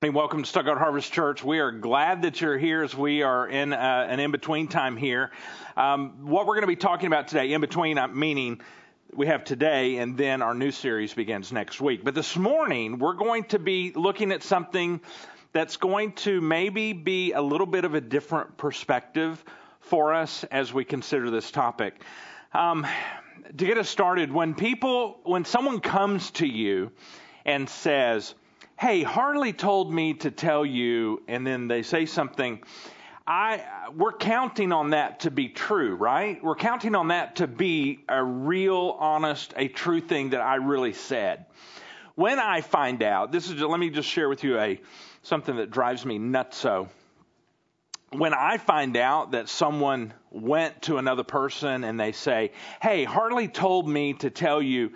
Welcome to Stuttgart Harvest Church. We are glad that you're here as we are in uh, an in between time here. Um, what we're going to be talking about today, in between, uh, meaning we have today and then our new series begins next week. But this morning, we're going to be looking at something that's going to maybe be a little bit of a different perspective for us as we consider this topic. Um, to get us started, when people, when someone comes to you and says, hey, Harley told me to tell you, and then they say something. I, we're counting on that to be true, right? We're counting on that to be a real, honest, a true thing that I really said. When I find out, this is, let me just share with you a, something that drives me nuts so. When I find out that someone went to another person and they say, Hey, Harley told me to tell you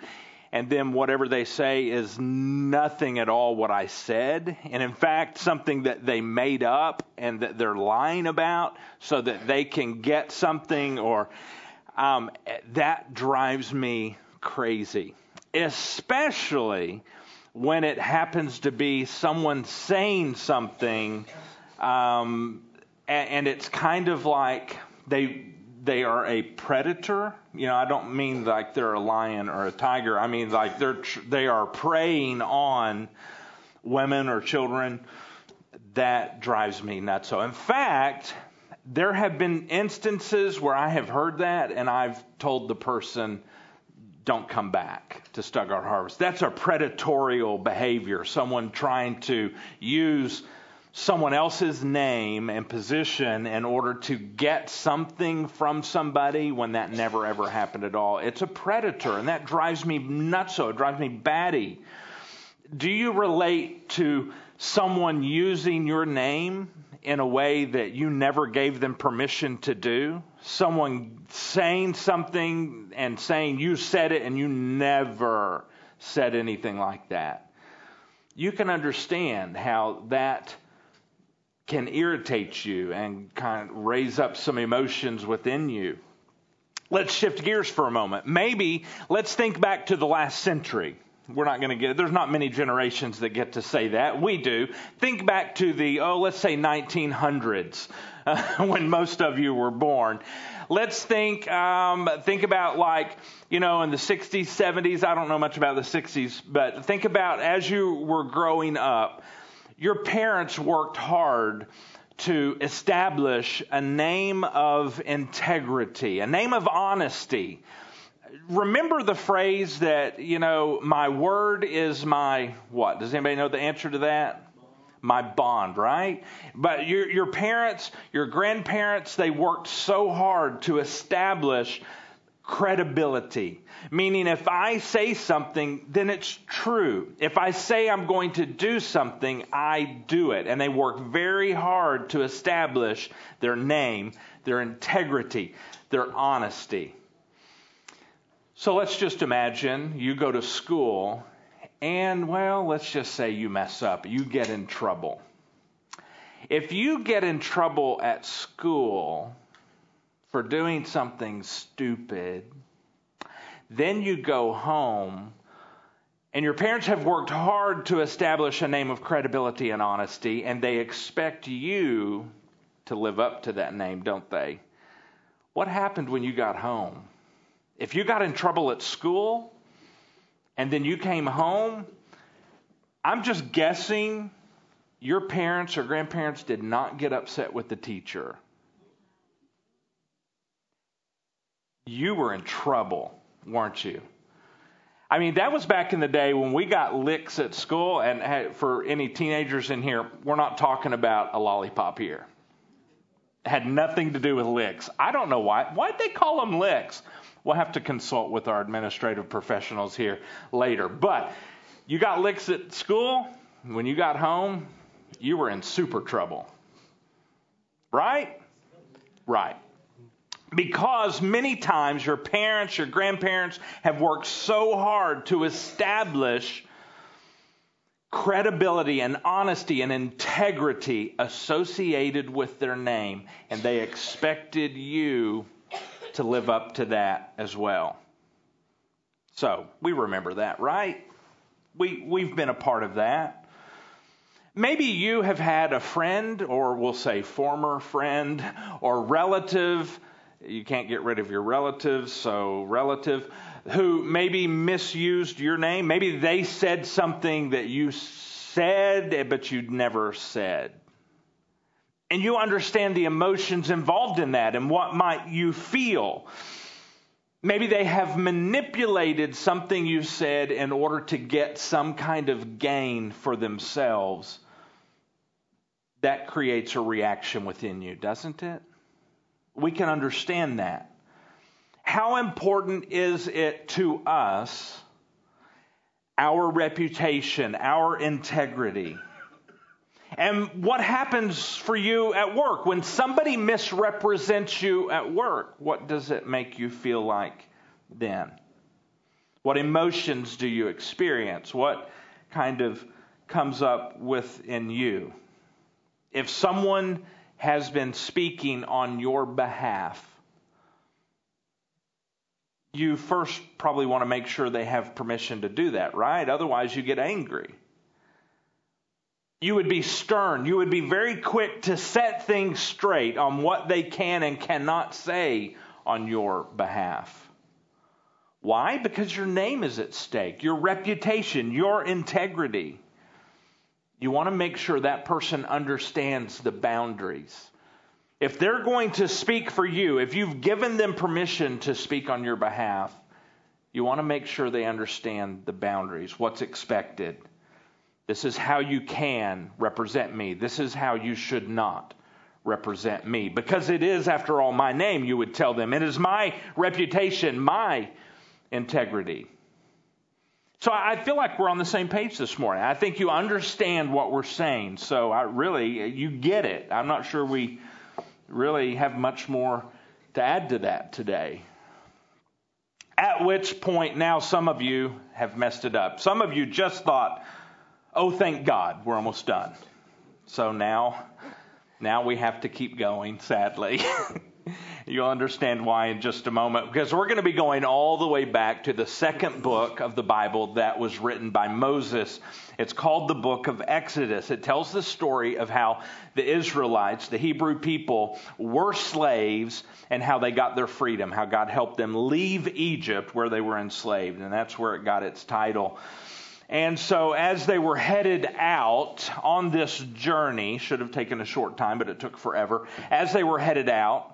and then whatever they say is nothing at all what I said. And in fact, something that they made up and that they're lying about so that they can get something or um, that drives me crazy. Especially when it happens to be someone saying something um, and, and it's kind of like they they are a predator. You know, I don't mean like they're a lion or a tiger. I mean like they're they are preying on women or children. That drives me nuts. So, in fact, there have been instances where I have heard that and I've told the person, don't come back to Stuttgart Harvest. That's a predatorial behavior. Someone trying to use someone else's name and position in order to get something from somebody when that never ever happened at all. It's a predator, and that drives me nuts. So it drives me batty. Do you relate to someone using your name in a way that you never gave them permission to do? Someone saying something and saying you said it and you never said anything like that. You can understand how that can irritate you and kind of raise up some emotions within you. Let's shift gears for a moment. Maybe let's think back to the last century. We're not going to get, there's not many generations that get to say that. We do. Think back to the, oh, let's say 1900s, uh, when most of you were born. Let's think, um, think about like, you know, in the 60s, 70s. I don't know much about the 60s, but think about as you were growing up your parents worked hard to establish a name of integrity, a name of honesty. Remember the phrase that, you know, my word is my what? Does anybody know the answer to that? My bond, right? But your, your parents, your grandparents, they worked so hard to establish credibility. Meaning, if I say something, then it's true. If I say I'm going to do something, I do it. And they work very hard to establish their name, their integrity, their honesty. So let's just imagine you go to school and, well, let's just say you mess up, you get in trouble. If you get in trouble at school for doing something stupid, then you go home, and your parents have worked hard to establish a name of credibility and honesty, and they expect you to live up to that name, don't they? What happened when you got home? If you got in trouble at school and then you came home, I'm just guessing your parents or grandparents did not get upset with the teacher. You were in trouble weren't you? I mean, that was back in the day when we got licks at school, and for any teenagers in here, we're not talking about a lollipop here. It had nothing to do with licks. I don't know why. Why'd they call them licks? We'll have to consult with our administrative professionals here later. But you got licks at school. When you got home, you were in super trouble. Right? Right. Because many times your parents, your grandparents have worked so hard to establish credibility and honesty and integrity associated with their name, and they expected you to live up to that as well. So we remember that, right? We, we've been a part of that. Maybe you have had a friend, or we'll say former friend, or relative. You can't get rid of your relatives, so relative, who maybe misused your name. Maybe they said something that you said, but you'd never said. And you understand the emotions involved in that and what might you feel. Maybe they have manipulated something you said in order to get some kind of gain for themselves. That creates a reaction within you, doesn't it? We can understand that. How important is it to us, our reputation, our integrity? And what happens for you at work? When somebody misrepresents you at work, what does it make you feel like then? What emotions do you experience? What kind of comes up within you? If someone has been speaking on your behalf, you first probably want to make sure they have permission to do that, right? Otherwise, you get angry. You would be stern. You would be very quick to set things straight on what they can and cannot say on your behalf. Why? Because your name is at stake, your reputation, your integrity. You want to make sure that person understands the boundaries. If they're going to speak for you, if you've given them permission to speak on your behalf, you want to make sure they understand the boundaries, what's expected. This is how you can represent me. This is how you should not represent me. Because it is, after all, my name, you would tell them. It is my reputation, my integrity. So I feel like we're on the same page this morning. I think you understand what we're saying. So I really, you get it. I'm not sure we really have much more to add to that today. At which point, now some of you have messed it up. Some of you just thought, Oh, thank God, we're almost done. So now, now we have to keep going, sadly. You'll understand why in just a moment, because we're going to be going all the way back to the second book of the Bible that was written by Moses. It's called the book of Exodus. It tells the story of how the Israelites, the Hebrew people, were slaves and how they got their freedom, how God helped them leave Egypt where they were enslaved. And that's where it got its title. And so, as they were headed out on this journey, should have taken a short time, but it took forever. As they were headed out,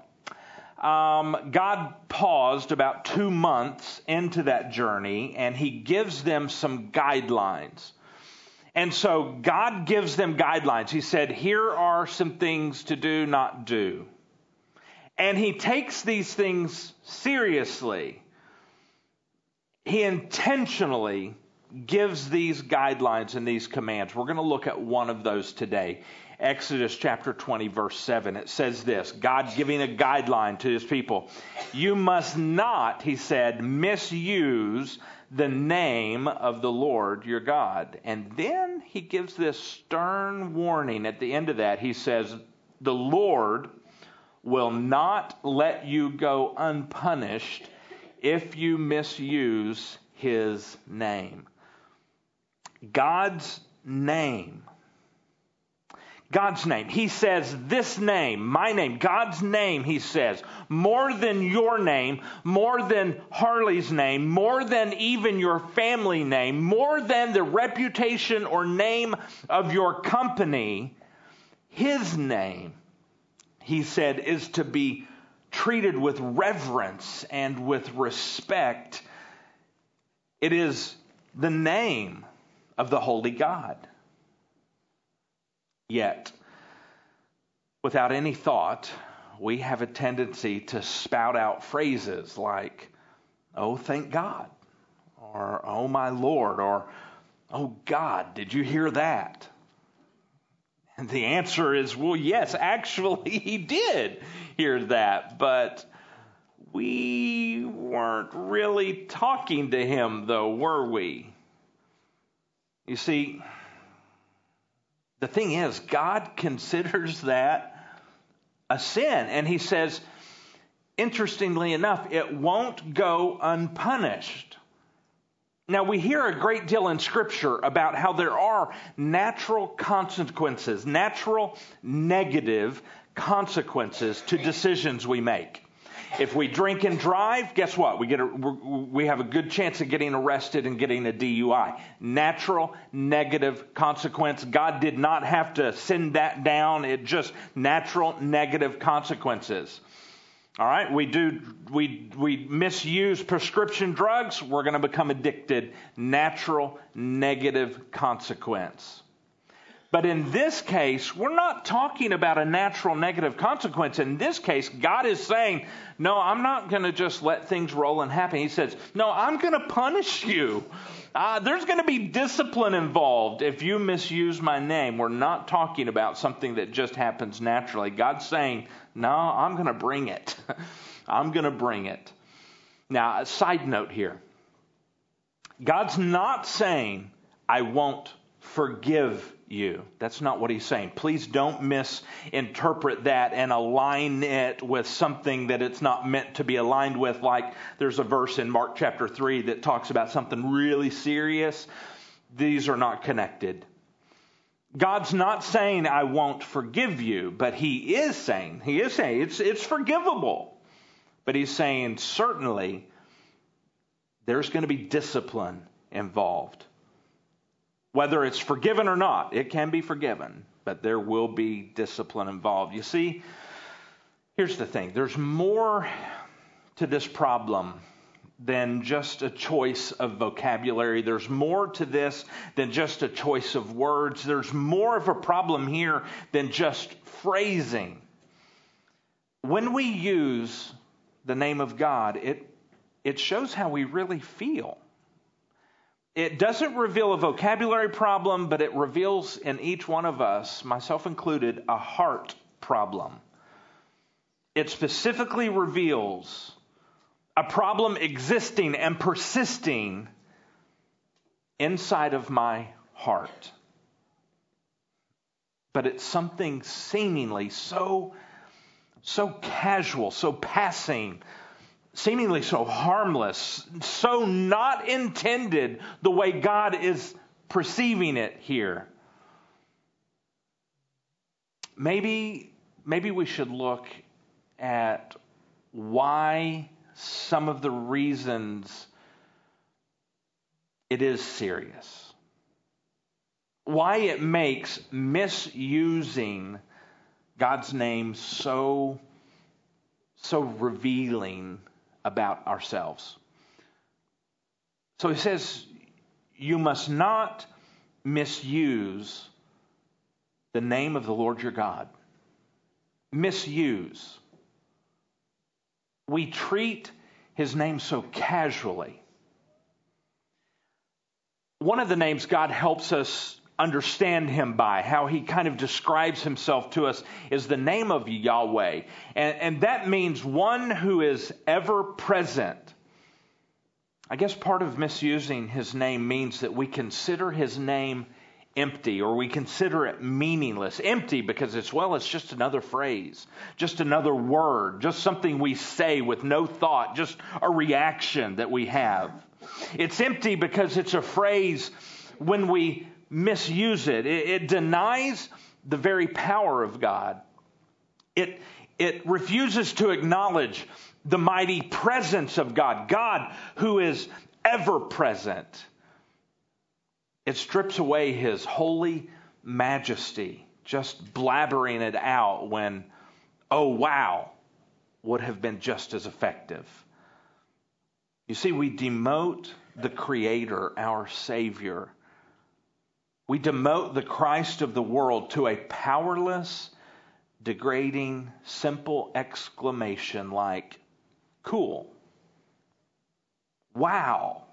um, God paused about two months into that journey and he gives them some guidelines. And so God gives them guidelines. He said, Here are some things to do, not do. And he takes these things seriously. He intentionally gives these guidelines and these commands. We're going to look at one of those today. Exodus chapter 20, verse 7. It says this God giving a guideline to his people. You must not, he said, misuse the name of the Lord your God. And then he gives this stern warning at the end of that. He says, The Lord will not let you go unpunished if you misuse his name. God's name. God's name. He says, This name, my name, God's name, he says, more than your name, more than Harley's name, more than even your family name, more than the reputation or name of your company, his name, he said, is to be treated with reverence and with respect. It is the name of the holy God. Yet, without any thought, we have a tendency to spout out phrases like, oh, thank God, or oh, my Lord, or oh, God, did you hear that? And the answer is, well, yes, actually, he did hear that, but we weren't really talking to him, though, were we? You see, the thing is, God considers that a sin. And He says, interestingly enough, it won't go unpunished. Now, we hear a great deal in Scripture about how there are natural consequences, natural negative consequences to decisions we make. If we drink and drive, guess what? We get a, we have a good chance of getting arrested and getting a DUI. Natural negative consequence. God did not have to send that down. It just natural negative consequences. All right, we do we we misuse prescription drugs, we're going to become addicted. Natural negative consequence. But in this case, we're not talking about a natural negative consequence. In this case, God is saying, No, I'm not going to just let things roll and happen. He says, No, I'm going to punish you. Uh, there's going to be discipline involved if you misuse my name. We're not talking about something that just happens naturally. God's saying, No, I'm going to bring it. I'm going to bring it. Now, a side note here God's not saying, I won't forgive you. That's not what he's saying. Please don't misinterpret that and align it with something that it's not meant to be aligned with. Like there's a verse in Mark chapter 3 that talks about something really serious. These are not connected. God's not saying, I won't forgive you, but he is saying, he is saying it's, it's forgivable. But he's saying, certainly, there's going to be discipline involved. Whether it's forgiven or not, it can be forgiven, but there will be discipline involved. You see, here's the thing there's more to this problem than just a choice of vocabulary. There's more to this than just a choice of words. There's more of a problem here than just phrasing. When we use the name of God, it, it shows how we really feel. It doesn't reveal a vocabulary problem, but it reveals in each one of us, myself included, a heart problem. It specifically reveals a problem existing and persisting inside of my heart. But it's something seemingly so so casual, so passing, seemingly so harmless, so not intended the way God is perceiving it here. Maybe, maybe we should look at why some of the reasons it is serious. Why it makes misusing God's name so so revealing about ourselves. So he says, You must not misuse the name of the Lord your God. Misuse. We treat his name so casually. One of the names God helps us understand him by, how he kind of describes himself to us, is the name of Yahweh. And, and that means one who is ever present. I guess part of misusing his name means that we consider his name empty or we consider it meaningless. Empty because it's, well, it's just another phrase, just another word, just something we say with no thought, just a reaction that we have. It's empty because it's a phrase when we misuse it. It, it denies the very power of God. It, it refuses to acknowledge the mighty presence of God, God who is ever present. It strips away his holy majesty, just blabbering it out when, oh wow, would have been just as effective. You see, we demote the Creator, our Savior, we demote the Christ of the world to a powerless, degrading, simple exclamation like, cool, wow.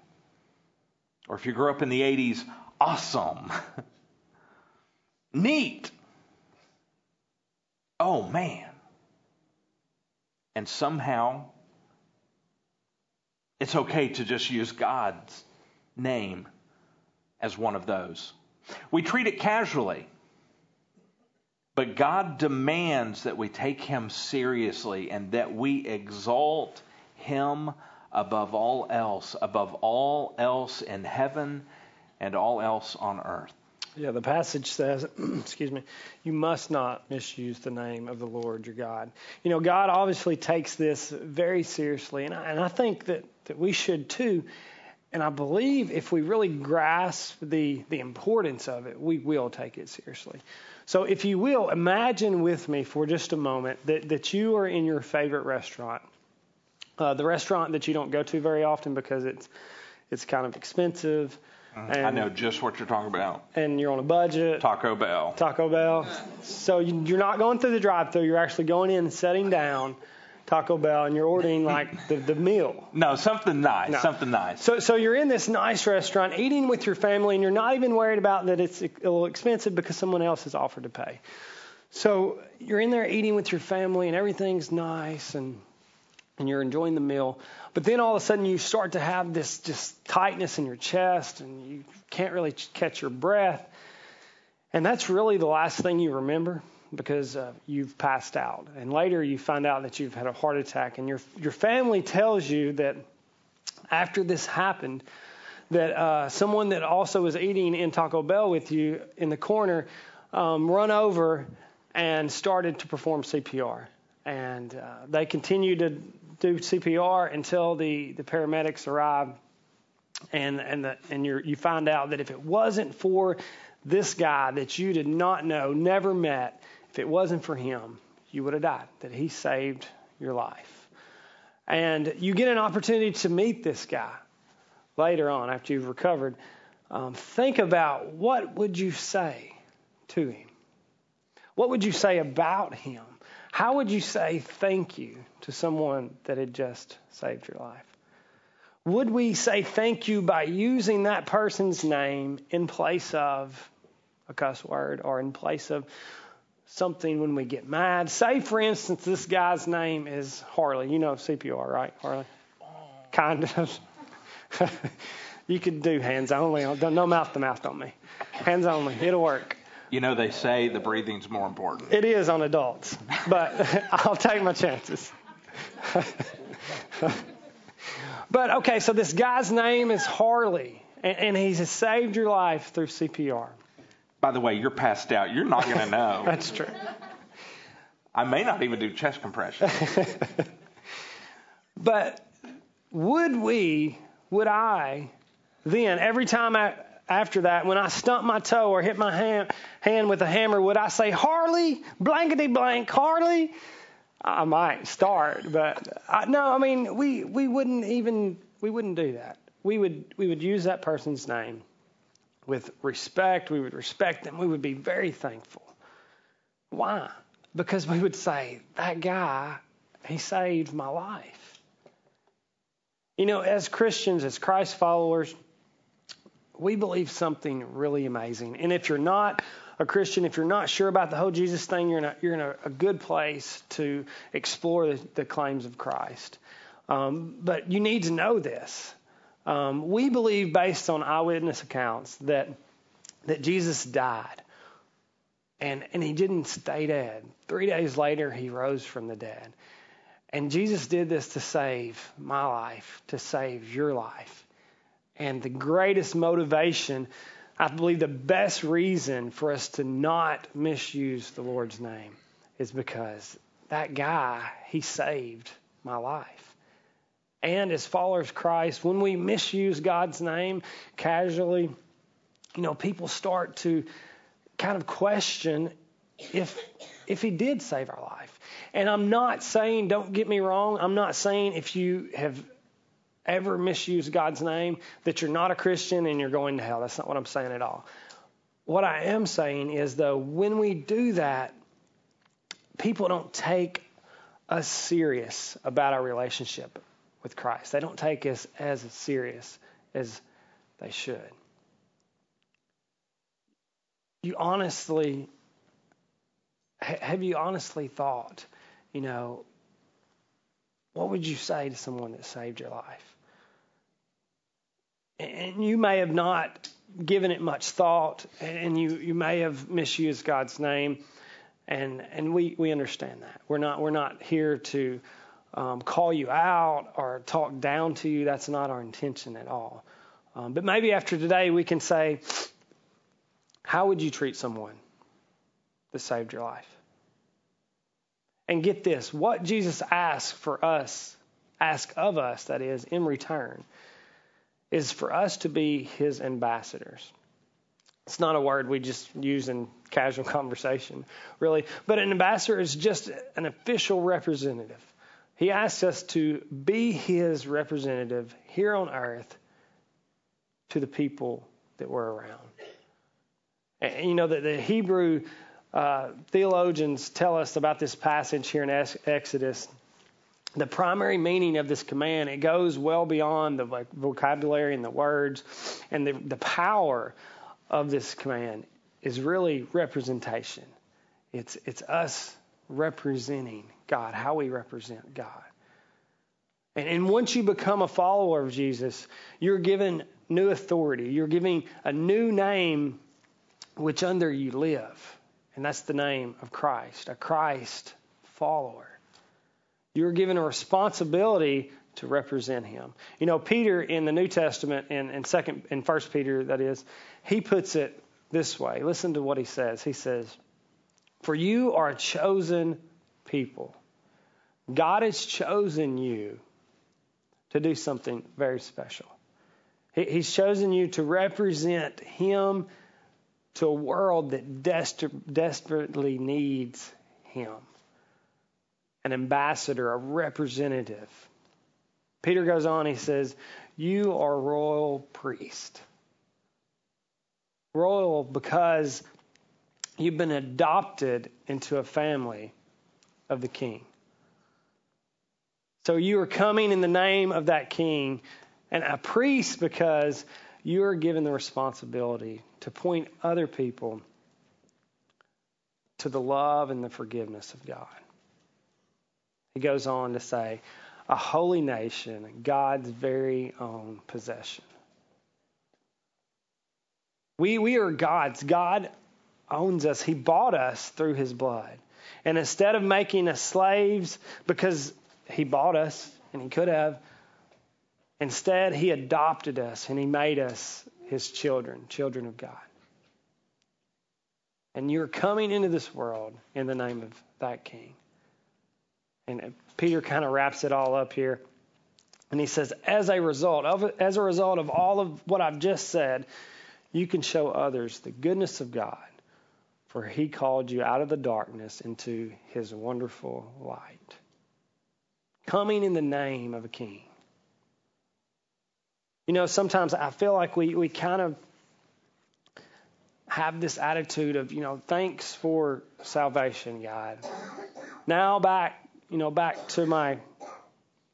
Or if you grew up in the 80s, awesome, neat, oh man. And somehow, it's okay to just use God's name as one of those. We treat it casually. But God demands that we take Him seriously and that we exalt Him above all else, above all else in heaven and all else on earth. Yeah, the passage says, excuse me, you must not misuse the name of the Lord your God. You know, God obviously takes this very seriously, and I, and I think that, that we should too. And I believe if we really grasp the, the importance of it, we will take it seriously. So, if you will, imagine with me for just a moment that, that you are in your favorite restaurant, uh, the restaurant that you don't go to very often because it's it's kind of expensive. And, I know just what you're talking about. And you're on a budget. Taco Bell. Taco Bell. So you're not going through the drive-through. You're actually going in and sitting down Taco Bell and you're ordering like the, the meal. No, something nice. No. Something nice. So so you're in this nice restaurant eating with your family and you're not even worried about that it's a little expensive because someone else has offered to pay. So you're in there eating with your family and everything's nice and and you're enjoying the meal. But then all of a sudden you start to have this just tightness in your chest and you can't really catch your breath. And that's really the last thing you remember because uh, you've passed out. And later you find out that you've had a heart attack, and your your family tells you that after this happened, that uh, someone that also was eating in Taco Bell with you in the corner um, run over and started to perform CPR. And uh, they continued to do CPR until the, the paramedics arrived. And and the, and you you find out that if it wasn't for this guy that you did not know, never met, if it wasn't for him, you would have died, that he saved your life. And you get an opportunity to meet this guy later on after you've recovered. Um, think about what would you say to him? What would you say about him? How would you say thank you to someone that had just saved your life? Would we say thank you by using that person's name in place of a cuss word or in place of something when we get mad. Say, for instance, this guy's name is Harley. You know CPR, right, Harley? Kind of. you could do hands only. No mouth to mouth on me. Hands only. It'll work. You know, they say the breathing's more important. It is on adults, but I'll take my chances. but okay, so this guy's name is Harley, and, and he's saved your life through CPR. By the way, you're passed out. You're not going to know. That's true. I may not even do chest compression. but would we, would I, then, every time I, after that, when I stump my toe or hit my hand, hand with a hammer, would I say, Harley, blankety blank, Harley? I might start, but I, no, I mean, we, we wouldn't even, we wouldn't do that. We would, we would use that person's name with respect. We would respect them. We would be very thankful. Why? Because we would say, that guy, he saved my life. You know, as Christians, as Christ followers, we believe something really amazing. And if you're not a Christian, if you're not sure about the whole Jesus thing, you're in a, you're in a, a good place to explore the, the claims of Christ. Um, but you need to know this. Um, we believe, based on eyewitness accounts, that that Jesus died, and and he didn't stay dead. Three days later, he rose from the dead, and Jesus did this to save my life, to save your life, and the greatest motivation. I believe the best reason for us to not misuse the Lord's name is because that guy, he saved my life and as followers of Christ, when we misuse God's name casually, you know, people start to kind of question if if he did save our life. And I'm not saying, don't get me wrong, I'm not saying if you have ever misused God's name that you're not a Christian and you're going to hell. That's not what I'm saying at all. What I am saying is though, when we do that, people don't take us serious about our relationship with Christ. They don't take us as serious as they should. You honestly, have you honestly thought, you know, what would you say to someone that saved your life? And you may have not given it much thought, and you, you may have misused God's name, and and we, we understand that. We're not we're not here to um, call you out or talk down to you. That's not our intention at all. Um, but maybe after today, we can say, How would you treat someone that saved your life? And get this what Jesus asks for us, ask of us, that is, in return, is for us to be his ambassadors. It's not a word we just use in casual conversation, really. But an ambassador is just an official representative. He asks us to be his representative here on earth to the people that we're around. And you know that the Hebrew uh, theologians tell us about this passage here in Exodus. The primary meaning of this command it goes well beyond the vocabulary and the words, and the, the power of this command is really representation. It's it's us representing God, how we represent God. And, and once you become a follower of Jesus, you're given new authority. You're giving a new name which under you live. And that's the name of Christ, a Christ follower. You're given a responsibility to represent him. You know, Peter in the New Testament, in, in second in First Peter, that is, he puts it this way. Listen to what he says. He says, For you are a chosen people. God has chosen you to do something very special. He's chosen you to represent Him to a world that desperately needs Him. An ambassador, a representative. Peter goes on, he says, You are royal priest. Royal because you've been adopted into a family of the king. So you are coming in the name of that king and a priest because you are given the responsibility to point other people to the love and the forgiveness of God. He goes on to say, a holy nation, God's very own possession. We, we are God's. God owns us. He bought us through his blood. And instead of making us slaves because he bought us, and he could have, instead, he adopted us and he made us his children, children of God. And you're coming into this world in the name of that king. And Peter kind of wraps it all up here. And he says, as a result of as a result of all of what I've just said, you can show others the goodness of God, for he called you out of the darkness into his wonderful light. Coming in the name of a king. You know, sometimes I feel like we, we kind of have this attitude of, you know, thanks for salvation, God. Now back you know, back to my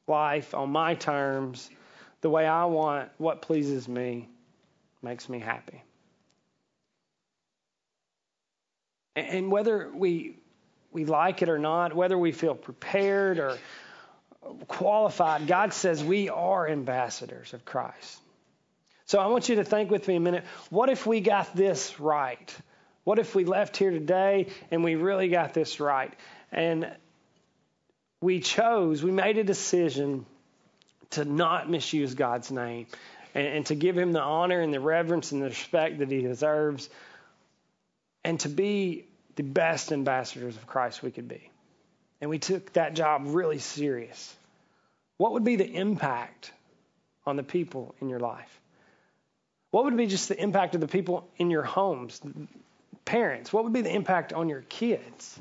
life on my terms, the way I want, what pleases me, makes me happy. And whether we we like it or not, whether we feel prepared or qualified, God says we are ambassadors of Christ. So I want you to think with me a minute. What if we got this right? What if we left here today and we really got this right? And we chose, we made a decision to not misuse God's name and, and, to give him the honor and the reverence and the respect that he deserves and to be the best ambassadors of Christ we could be. And we took that job really serious. What would be the impact on the people in your life? What would be just the impact of the people in your homes? Parents, what would be the impact on your kids?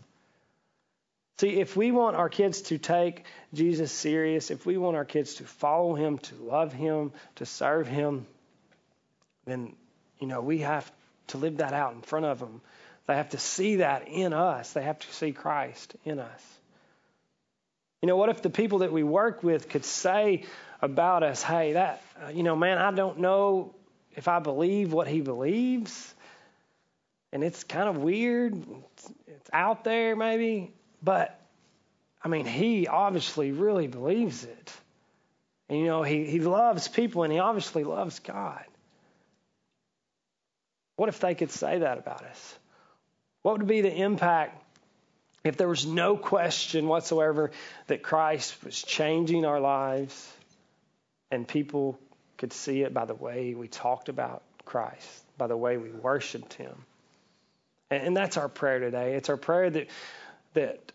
See, if we want our kids to take Jesus serious, if we want our kids to follow him, to love him, to serve him, then, you know, we have to live that out in front of them. They have to see that in us. They have to see Christ in us. You know, what if the people that we work with could say about us, hey, that, uh, you know, man, I don't know if I believe what he believes. And it's kind of weird. It's, it's out there, maybe. But, I mean, he obviously really believes it. And, you know, he, he loves people and he obviously loves God. What if they could say that about us? What would be the impact if there was no question whatsoever that Christ was changing our lives and people could see it by the way we talked about Christ, by the way we worshiped him. And that's our prayer today. It's our prayer that that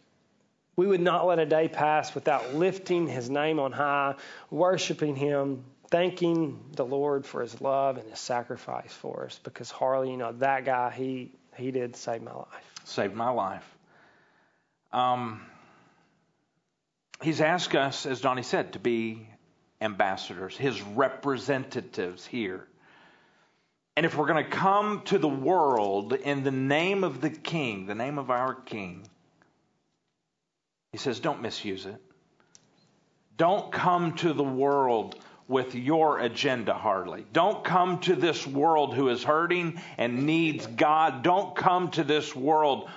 we would not let a day pass without lifting his name on high, worshiping him, thanking the Lord for his love and his sacrifice for us. Because Harley, you know, that guy, he he did save my life. Saved my life. Um, he's asked us, as Donnie said, to be ambassadors, his representatives here. And if we're going to come to the world in the name of the King, the name of our King, he says, don't misuse it. Don't come to the world with your agenda, Harley. Don't come to this world who is hurting and needs God. Don't come to this world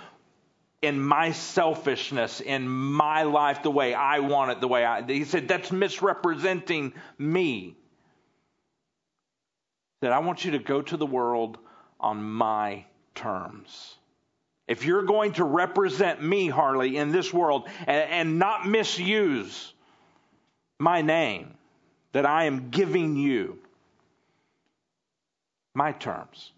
in my selfishness, in my life, the way I want it, the way I. He said, that's misrepresenting me. That I want you to go to the world on my terms. If you're going to represent me, Harley, in this world and, and not misuse my name that I am giving you, my terms.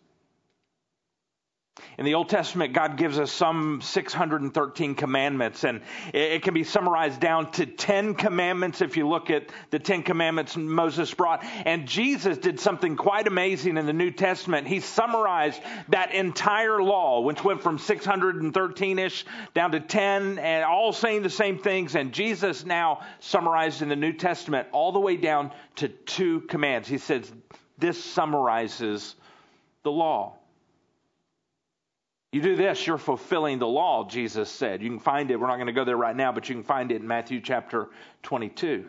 In the Old Testament, God gives us some 613 commandments, and it can be summarized down to 10 commandments if you look at the 10 commandments Moses brought. And Jesus did something quite amazing in the New Testament. He summarized that entire law, which went from 613 ish down to 10, and all saying the same things. And Jesus now summarized in the New Testament all the way down to two commands. He says, This summarizes the law. You do this, you're fulfilling the law, Jesus said. You can find it. We're not going to go there right now, but you can find it in Matthew chapter 22.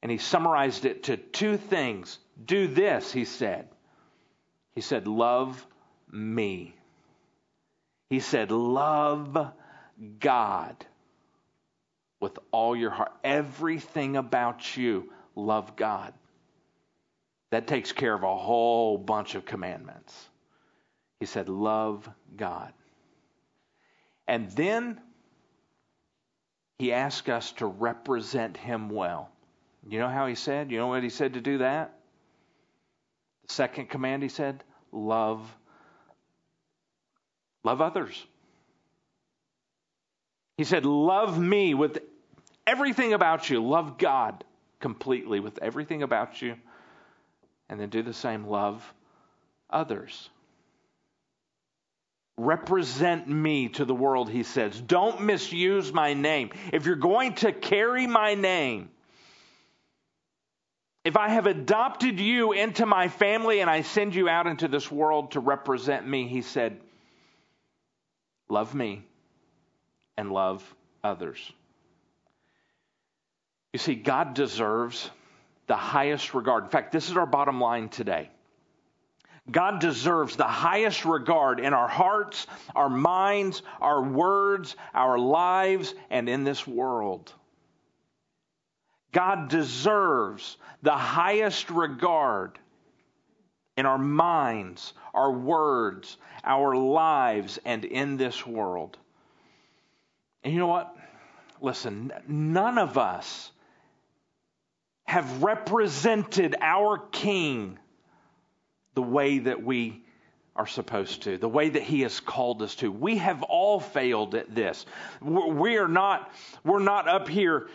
And he summarized it to two things. Do this, he said. He said, Love me. He said, Love God with all your heart. Everything about you, love God. That takes care of a whole bunch of commandments. He said, Love God. And then he asked us to represent him well. You know how he said? You know what he said to do that? The second command he said, love love others. He said, love me with everything about you. Love God completely with everything about you. And then do the same. Love others. Represent me to the world, he says. Don't misuse my name. If you're going to carry my name, if I have adopted you into my family and I send you out into this world to represent me, he said, love me and love others. You see, God deserves the highest regard. In fact, this is our bottom line today. God deserves the highest regard in our hearts, our minds, our words, our lives, and in this world. God deserves the highest regard in our minds, our words, our lives, and in this world. And you know what? Listen, none of us have represented our King the way that we are supposed to, the way that He has called us to. We have all failed at this. We are not, we're not up here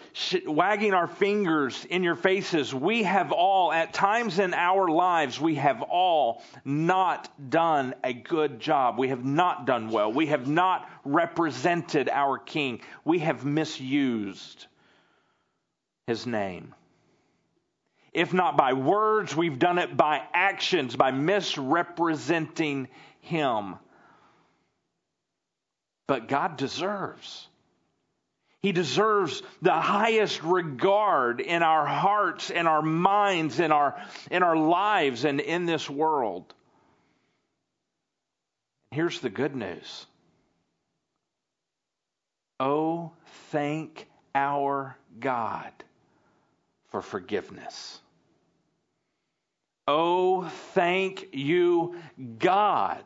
wagging our fingers in your faces. We have all, at times in our lives, we have all not done a good job. We have not done well. We have not represented our King. We have misused His name. If not by words, we've done it by actions, by misrepresenting Him. But God deserves. He deserves the highest regard in our hearts, in our minds, in our, in our lives, and in this world. Here's the good news. Oh, thank our God for forgiveness. Oh, thank you, God,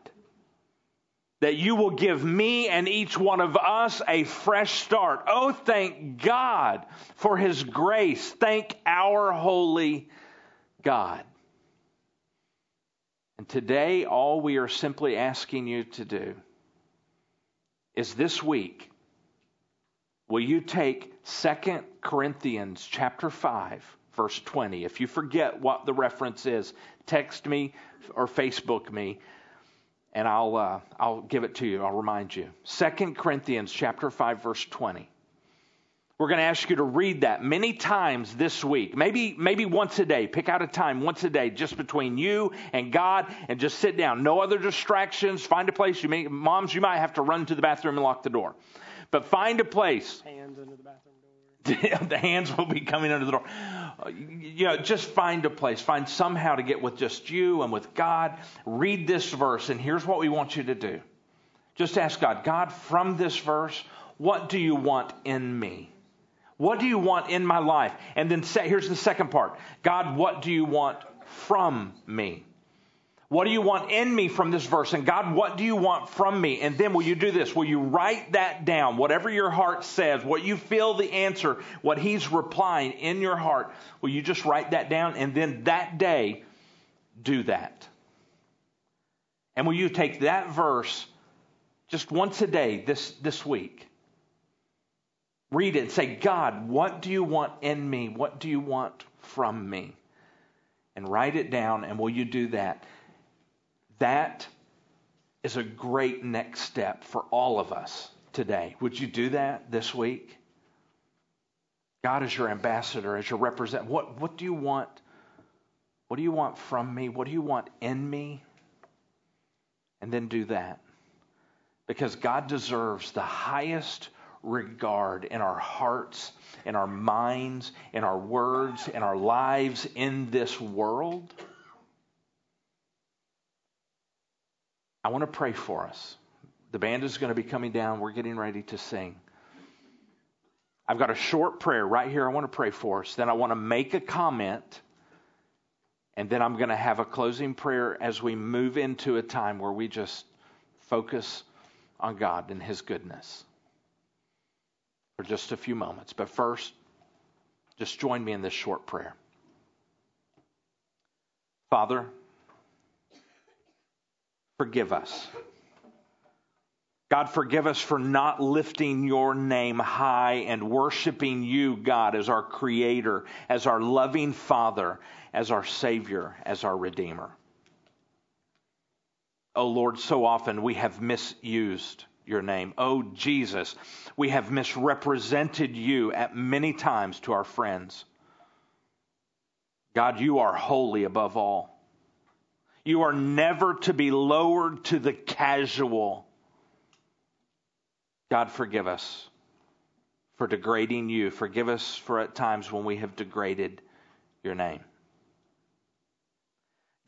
that you will give me and each one of us a fresh start. Oh, thank God for His grace. Thank our holy God. And today, all we are simply asking you to do is this week, will you take 2 Corinthians chapter 5, verse 20? If you forget what the reference is, text me or Facebook me and I'll uh, I'll give it to you. I'll remind you. 2 Corinthians chapter 5 verse 20. We're going to ask you to read that many times this week. Maybe maybe once a day. Pick out a time once a day just between you and God and just sit down. No other distractions. Find a place. You may, moms, you might have to run to the bathroom and lock the door. But find a place. Hands the bathroom. the hands will be coming under the door you know, just find a place, find somehow to get with just you and with God. Read this verse, and here's what we want you to do. Just ask God, God, from this verse, what do you want in me? What do you want in my life? And then say, here's the second part God, what do you want from me? What do you want in me from this verse? And God, what do you want from me? And then will you do this? Will you write that down? Whatever your heart says, what you feel the answer, what He's replying in your heart, will you just write that down? And then that day, do that. And will you take that verse just once a day this, this week? Read it and say, God, what do you want in me? What do you want from me? And write it down, and will you do that? That is a great next step for all of us today. Would you do that this week? God is your ambassador, as your representative. What, what do you want? What do you want from me? What do you want in me? And then do that. Because God deserves the highest regard in our hearts, in our minds, in our words, in our lives, in this world. I want to pray for us. The band is going to be coming down. We're getting ready to sing. I've got a short prayer right here I want to pray for us. Then I want to make a comment. And then I'm going to have a closing prayer as we move into a time where we just focus on God and His goodness for just a few moments. But first, just join me in this short prayer. Father, forgive us. God, forgive us for not lifting your name high and worshiping you, God, as our creator, as our loving Father, as our Savior, as our Redeemer. Oh Lord, so often we have misused your name. Oh Jesus, we have misrepresented you at many times to our friends. God, you are holy above all. You are never to be lowered to the casual. God, forgive us for degrading you. Forgive us for at times when we have degraded your name.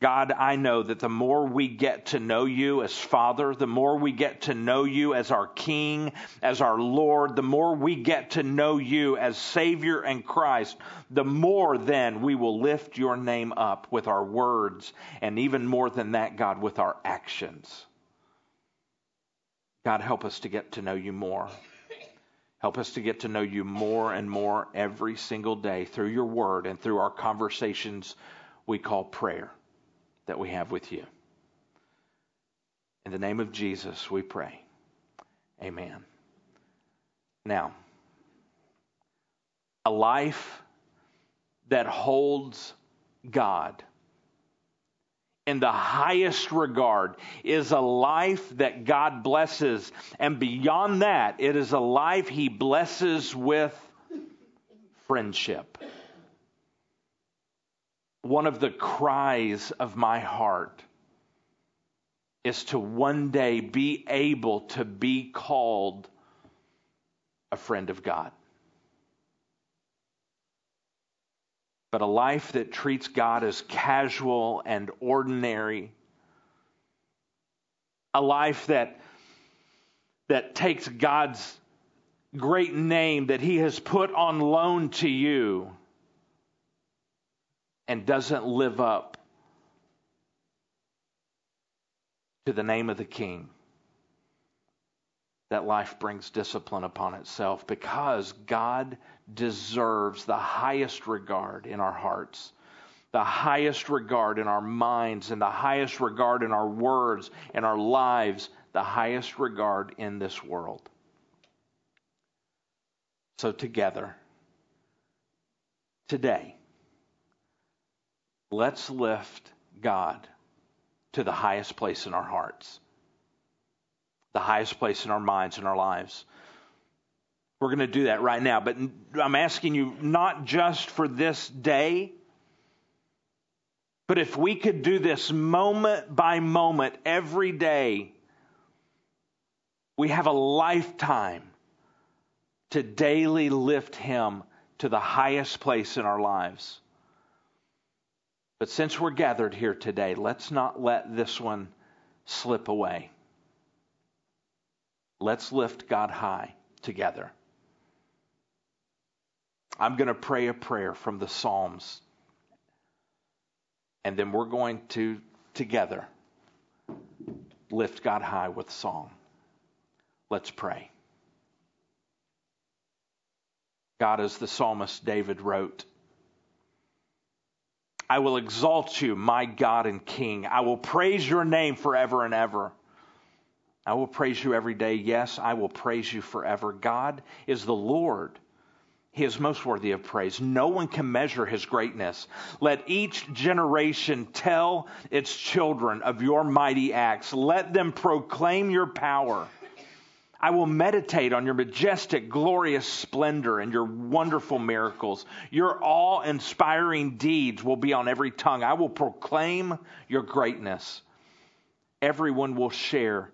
God, I know that the more we get to know you as Father, the more we get to know you as our King, as our Lord, the more we get to know you as Savior and Christ, the more then we will lift your name up with our words, and even more than that, God, with our actions. God, help us to get to know you more. Help us to get to know you more and more every single day through your word and through our conversations we call prayer that we have with you. In the name of Jesus, we pray. Amen. Now, a life that holds God in the highest regard is a life that God blesses. And beyond that, it is a life He blesses with friendship one of the cries of my heart is to one day be able to be called a friend of God. But a life that treats God as casual and ordinary, a life that, that takes God's great name that He has put on loan to you and doesn't live up to the name of the King, that life brings discipline upon itself because God deserves the highest regard in our hearts, the highest regard in our minds, and the highest regard in our words and our lives, the highest regard in this world. So, together, today, let's lift God to the highest place in our hearts the highest place in our minds and our lives. We're going to do that right now, but I'm asking you not just for this day, but if we could do this moment by moment every day, we have a lifetime to daily lift Him to the highest place in our lives. But since we're gathered here today, let's not let this one slip away. Let's lift God high together. I'm going to pray a prayer from the Psalms, and then we're going to together lift God high with song. Let's pray. God, as the psalmist David wrote, I will exalt you, my God and King. I will praise your name forever and ever. I will praise you every day. Yes, I will praise you forever. God is the Lord. He is most worthy of praise. No one can measure his greatness. Let each generation tell its children of your mighty acts. Let them proclaim your power. I will meditate on your majestic, glorious splendor and your wonderful miracles. Your awe inspiring deeds will be on every tongue. I will proclaim your greatness. Everyone will share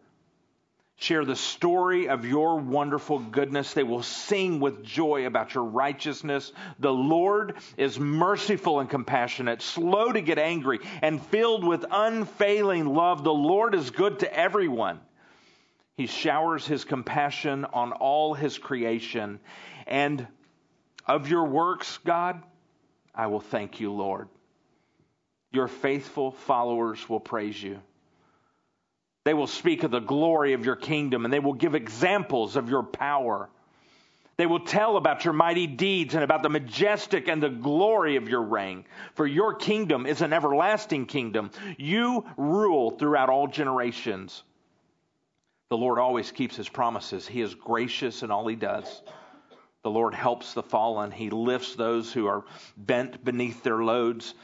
share the story of your wonderful goodness. They will sing with joy about your righteousness. The Lord is merciful and compassionate, slow to get angry, and filled with unfailing love. The Lord is good to everyone. He showers his compassion on all his creation. And of your works, God, I will thank you, Lord. Your faithful followers will praise you. They will speak of the glory of your kingdom and they will give examples of your power. They will tell about your mighty deeds and about the majestic and the glory of your reign. For your kingdom is an everlasting kingdom. You rule throughout all generations. The Lord always keeps his promises. He is gracious in all he does. The Lord helps the fallen. He lifts those who are bent beneath their loads.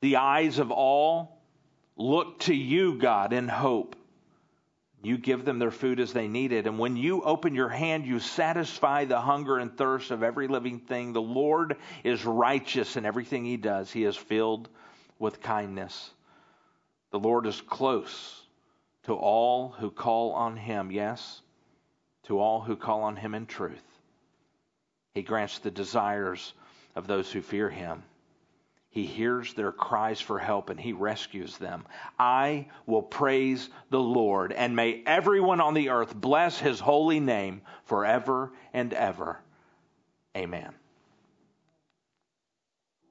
The eyes of all look to you, God, in hope. You give them their food as they need it. And when you open your hand, you satisfy the hunger and thirst of every living thing. The Lord is righteous in everything he does, he is filled with kindness. The Lord is close to all who call on him, yes, to all who call on him in truth. He grants the desires of those who fear him. He hears their cries for help and he rescues them. I will praise the Lord, and may everyone on the earth bless his holy name forever and ever. Amen.